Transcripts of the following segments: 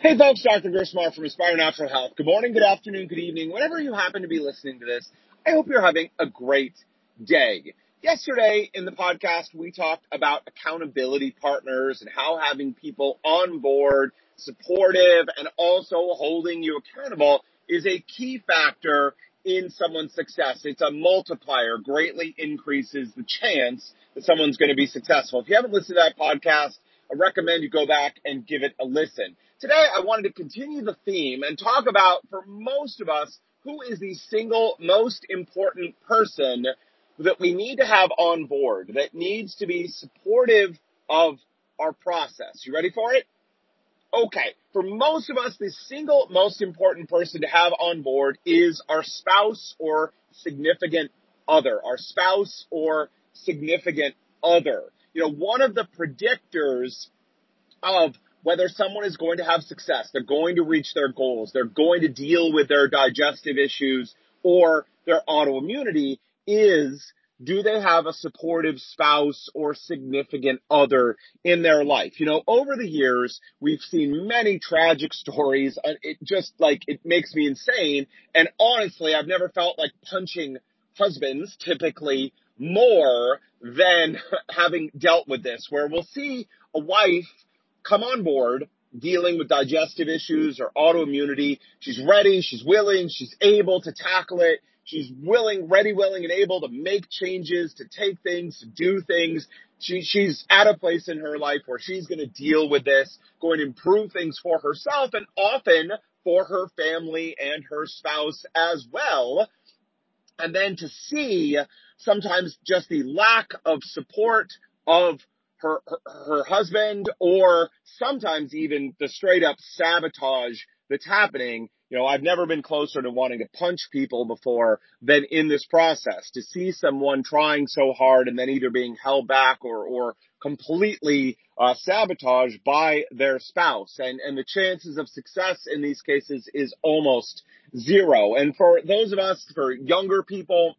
Hey folks, Dr. Gersmar from Aspire Natural Health. Good morning, good afternoon, good evening, whenever you happen to be listening to this. I hope you're having a great day. Yesterday in the podcast, we talked about accountability partners and how having people on board, supportive, and also holding you accountable is a key factor in someone's success. It's a multiplier, greatly increases the chance that someone's going to be successful. If you haven't listened to that podcast, I recommend you go back and give it a listen. Today, I wanted to continue the theme and talk about, for most of us, who is the single most important person that we need to have on board that needs to be supportive of our process. You ready for it? Okay. For most of us, the single most important person to have on board is our spouse or significant other, our spouse or significant other. You know, one of the predictors of whether someone is going to have success, they're going to reach their goals, they're going to deal with their digestive issues or their autoimmunity is do they have a supportive spouse or significant other in their life? You know, over the years, we've seen many tragic stories. It just like, it makes me insane. And honestly, I've never felt like punching husbands typically more than having dealt with this, where we'll see a wife come on board dealing with digestive issues or autoimmunity. She's ready, she's willing, she's able to tackle it. She's willing, ready, willing, and able to make changes, to take things, to do things. She, she's at a place in her life where she's going to deal with this, going to improve things for herself and often for her family and her spouse as well. And then to see sometimes just the lack of support of her, her, her husband or sometimes even the straight up sabotage that's happening. You know, I've never been closer to wanting to punch people before than in this process to see someone trying so hard and then either being held back or, or completely uh, sabotaged by their spouse. And, and the chances of success in these cases is almost zero. And for those of us, for younger people,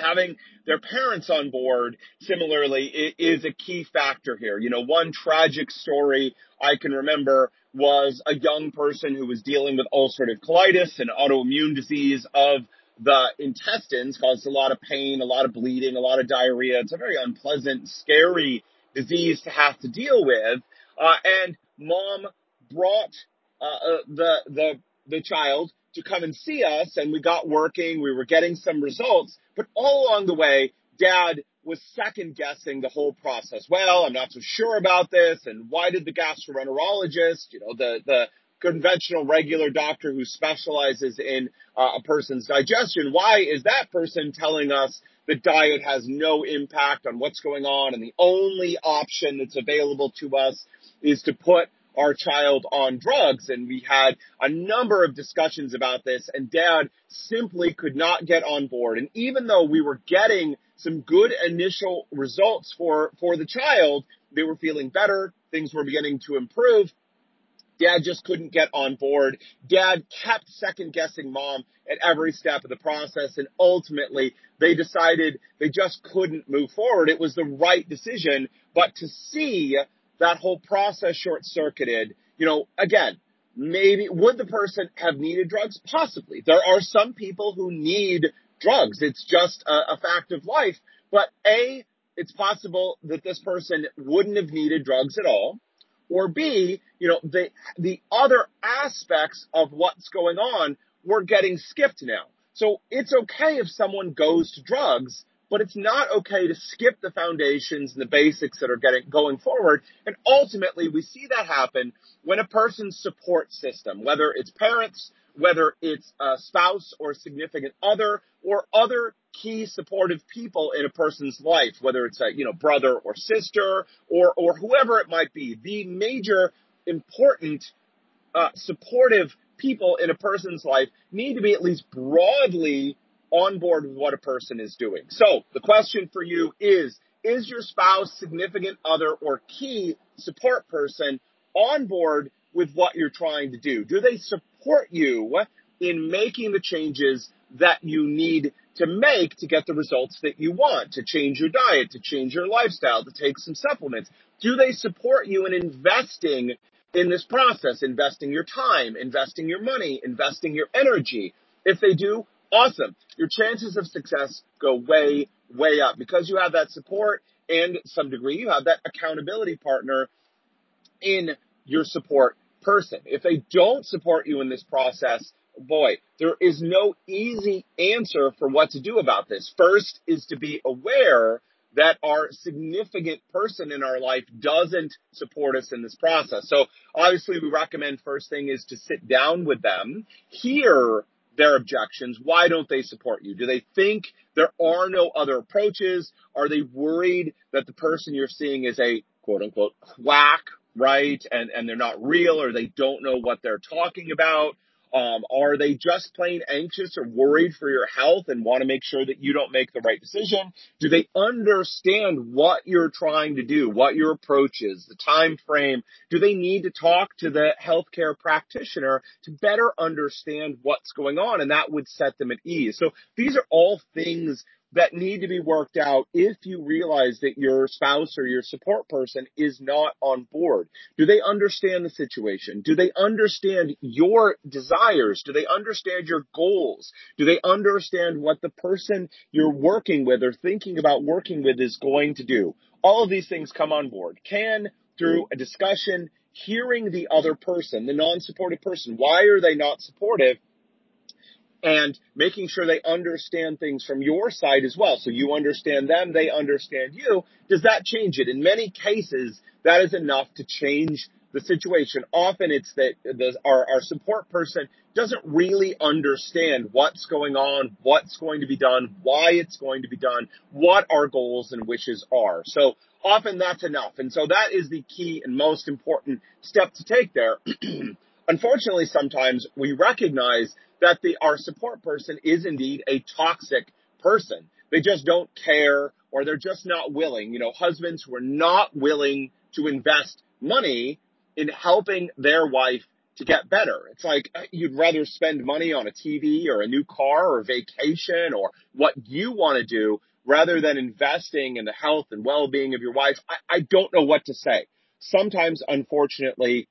having their parents on board similarly is a key factor here. You know, one tragic story I can remember was a young person who was dealing with ulcerative colitis, an autoimmune disease of the intestines, caused a lot of pain, a lot of bleeding, a lot of diarrhea. It's a very unpleasant, scary disease to have to deal with. Uh, and mom brought uh, uh the the the child to come and see us and we got working. We were getting some results, but all along the way, dad was second guessing the whole process. Well, I'm not so sure about this. And why did the gastroenterologist, you know, the, the conventional regular doctor who specializes in uh, a person's digestion, why is that person telling us that diet has no impact on what's going on and the only option that's available to us is to put our child on drugs. And we had a number of discussions about this and dad simply could not get on board. And even though we were getting some good initial results for, for the child, they were feeling better. Things were beginning to improve. Dad just couldn't get on board. Dad kept second guessing mom at every step of the process and ultimately they decided they just couldn't move forward. It was the right decision, but to see that whole process short circuited. You know, again, maybe would the person have needed drugs? Possibly. There are some people who need drugs. It's just a, a fact of life. But A, it's possible that this person wouldn't have needed drugs at all. Or B, you know, the, the other aspects of what's going on were getting skipped now. So it's okay if someone goes to drugs, but it's not okay to skip the foundations and the basics that are getting going forward. And ultimately, we see that happen when a person's support system, whether it's parents, whether it's a spouse or significant other, or other key supportive people in a person's life, whether it's a you know brother or sister or or whoever it might be, the major important uh, supportive people in a person's life need to be at least broadly on board with what a person is doing. So the question for you is, is your spouse, significant other, or key support person on board with what you're trying to do? Do they support you in making the changes that you need to make to get the results that you want, to change your diet, to change your lifestyle, to take some supplements? Do they support you in investing in this process, investing your time, investing your money, investing your energy. If they do, awesome. Your chances of success go way, way up because you have that support and some degree you have that accountability partner in your support person. If they don't support you in this process, boy, there is no easy answer for what to do about this. First is to be aware that our significant person in our life doesn't support us in this process. So obviously we recommend first thing is to sit down with them, hear their objections. Why don't they support you? Do they think there are no other approaches? Are they worried that the person you're seeing is a quote unquote quack, right? And, and they're not real or they don't know what they're talking about? Um, are they just plain anxious or worried for your health and want to make sure that you don't make the right decision? Do they understand what you're trying to do, what your approach is, the time frame? Do they need to talk to the healthcare practitioner to better understand what's going on? And that would set them at ease. So these are all things that need to be worked out if you realize that your spouse or your support person is not on board. Do they understand the situation? Do they understand your desires? Do they understand your goals? Do they understand what the person you're working with or thinking about working with is going to do? All of these things come on board. Can, through a discussion, hearing the other person, the non-supportive person, why are they not supportive? And making sure they understand things from your side as well. So you understand them, they understand you. Does that change it? In many cases, that is enough to change the situation. Often it's that the, our, our support person doesn't really understand what's going on, what's going to be done, why it's going to be done, what our goals and wishes are. So often that's enough. And so that is the key and most important step to take there. Unfortunately, sometimes we recognize that the, our support person is indeed a toxic person. They just don't care or they're just not willing. You know, husbands who are not willing to invest money in helping their wife to get better. It's like uh, you'd rather spend money on a TV or a new car or vacation or what you want to do rather than investing in the health and well-being of your wife. I, I don't know what to say. Sometimes, unfortunately,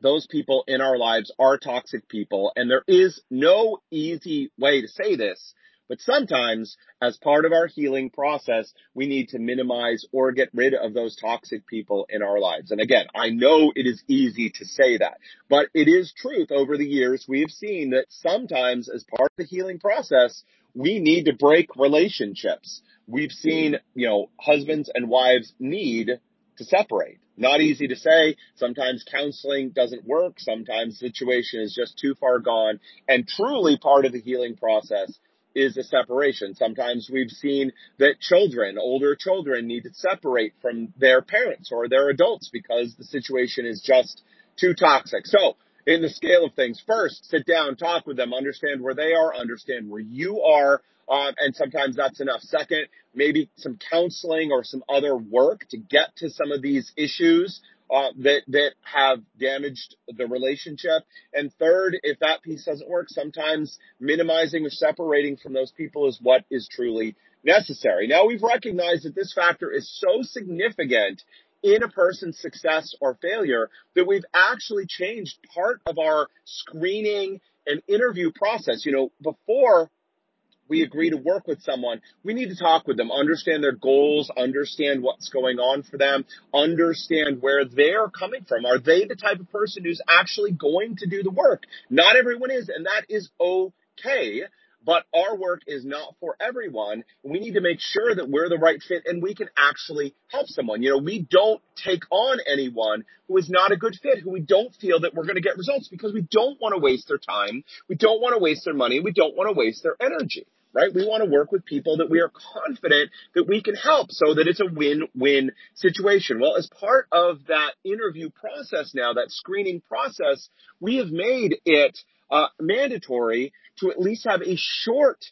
those people in our lives are toxic people. And there is no easy way to say this, but sometimes as part of our healing process, we need to minimize or get rid of those toxic people in our lives. And again, I know it is easy to say that, but it is truth over the years. We have seen that sometimes as part of the healing process, we need to break relationships. We've seen, you know, husbands and wives need to separate. Not easy to say. Sometimes counseling doesn't work. Sometimes the situation is just too far gone. And truly part of the healing process is a separation. Sometimes we've seen that children, older children need to separate from their parents or their adults because the situation is just too toxic. So in the scale of things, first sit down, talk with them, understand where they are, understand where you are, um, and sometimes that's enough. Second, maybe some counseling or some other work to get to some of these issues uh, that that have damaged the relationship. And third, if that piece doesn't work, sometimes minimizing or separating from those people is what is truly necessary. Now we've recognized that this factor is so significant in a person's success or failure that we've actually changed part of our screening and interview process. You know, before we agree to work with someone, we need to talk with them, understand their goals, understand what's going on for them, understand where they're coming from. Are they the type of person who's actually going to do the work? Not everyone is, and that is okay. But our work is not for everyone. We need to make sure that we're the right fit and we can actually help someone. You know, we don't take on anyone who is not a good fit, who we don't feel that we're going to get results because we don't want to waste their time. We don't want to waste their money. We don't want to waste their energy right? We want to work with people that we are confident that we can help so that it's a win-win situation. Well, as part of that interview process now, that screening process, we have made it uh, mandatory to at least have a short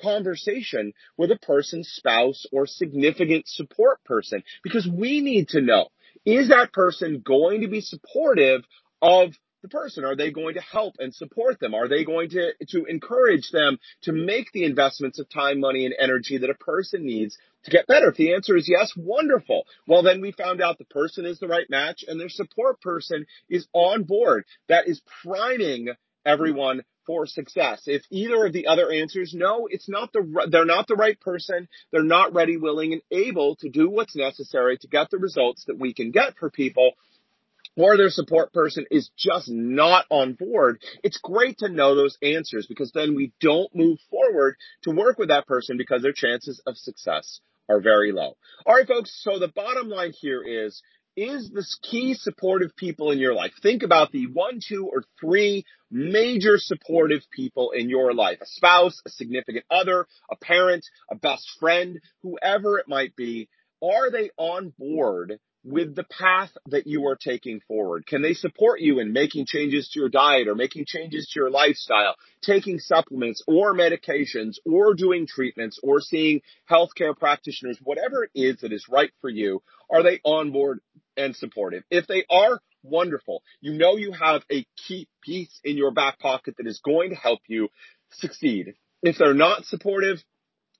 conversation with a person's spouse or significant support person because we need to know is that person going to be supportive of the person? Are they going to help and support them? Are they going to, to encourage them to make the investments of time, money, and energy that a person needs to get better? If the answer is yes, wonderful. Well, then we found out the person is the right match and their support person is on board. That is priming everyone for success. If either of the other answers, no, it's not the, they're not the right person. They're not ready, willing, and able to do what's necessary to get the results that we can get for people or their support person is just not on board, it's great to know those answers because then we don't move forward to work with that person because their chances of success are very low. All right, folks. So the bottom line here is, is this key supportive people in your life? Think about the one, two, or three major supportive people in your life. A spouse, a significant other, a parent, a best friend, whoever it might be. Are they on board with the path that you are taking forward? Can they support you in making changes to your diet or making changes to your lifestyle, taking supplements or medications or doing treatments or seeing healthcare practitioners, whatever it is that is right for you? Are they on board and supportive? If they are, wonderful. You know you have a key piece in your back pocket that is going to help you succeed. If they're not supportive,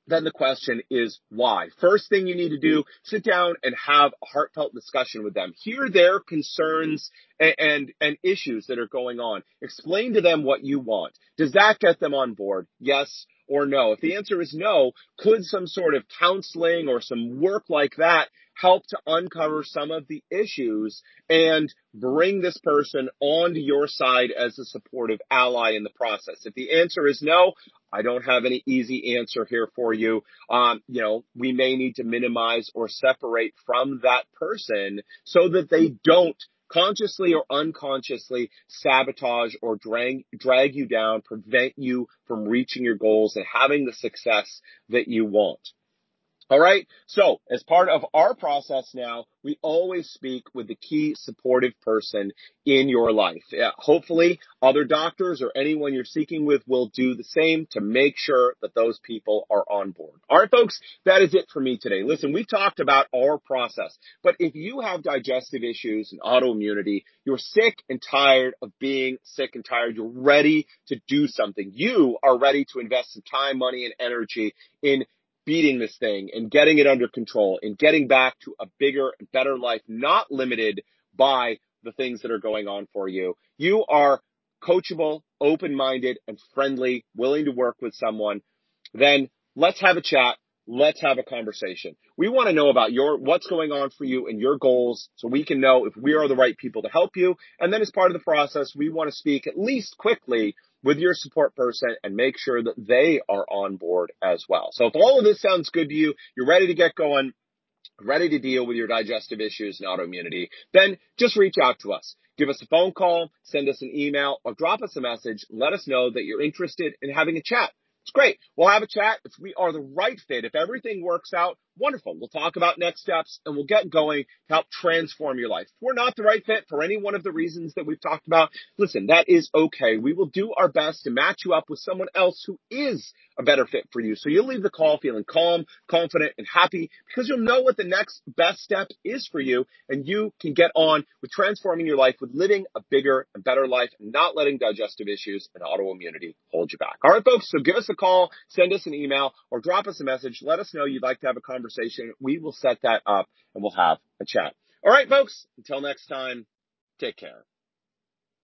then the question is why. First thing you need to do, sit down and have a heartfelt discussion with them. Hear their concerns and, and, and, issues that are going on. Explain to them what you want. Does that get them on board? Yes or no? If the answer is no, could some sort of counseling or some work like that help to uncover some of the issues and bring this person onto your side as a supportive ally in the process? If the answer is no, I don't have any easy answer here for you. Um, you know, we may need to minimize or separate from that person so that they don't consciously or unconsciously sabotage or drag, drag you down, prevent you from reaching your goals and having the success that you want. All right. So as part of our process now, we always speak with the key supportive person in your life. Yeah, hopefully other doctors or anyone you're seeking with will do the same to make sure that those people are on board. All right, folks, that is it for me today. Listen, we talked about our process, but if you have digestive issues and autoimmunity, you're sick and tired of being sick and tired, you're ready to do something. You are ready to invest some time, money, and energy in beating this thing and getting it under control and getting back to a bigger and better life, not limited by the things that are going on for you. You are coachable, open-minded, and friendly, willing to work with someone. Then let's have a chat. Let's have a conversation. We want to know about your, what's going on for you and your goals so we can know if we are the right people to help you. And then as part of the process, we want to speak at least quickly with your support person and make sure that they are on board as well. So if all of this sounds good to you, you're ready to get going, ready to deal with your digestive issues and autoimmunity, then just reach out to us. Give us a phone call, send us an email, or drop us a message. Let us know that you're interested in having a chat. It's great. We'll have a chat. If we are the right fit, if everything works out, wonderful. We'll talk about next steps and we'll get going to help transform your life. If we're not the right fit for any one of the reasons that we've talked about, listen, that is okay. We will do our best to match you up with someone else who is a better fit for you. So you'll leave the call feeling calm, confident, and happy because you'll know what the next best step is for you and you can get on with transforming your life with living a bigger and better life and not letting digestive issues and autoimmunity hold you back. All right, folks. So give us a call, send us an email, or drop us a message. Let us know you'd like to have a conversation conversation. We will set that up and we'll have a chat. All right, folks, until next time, take care.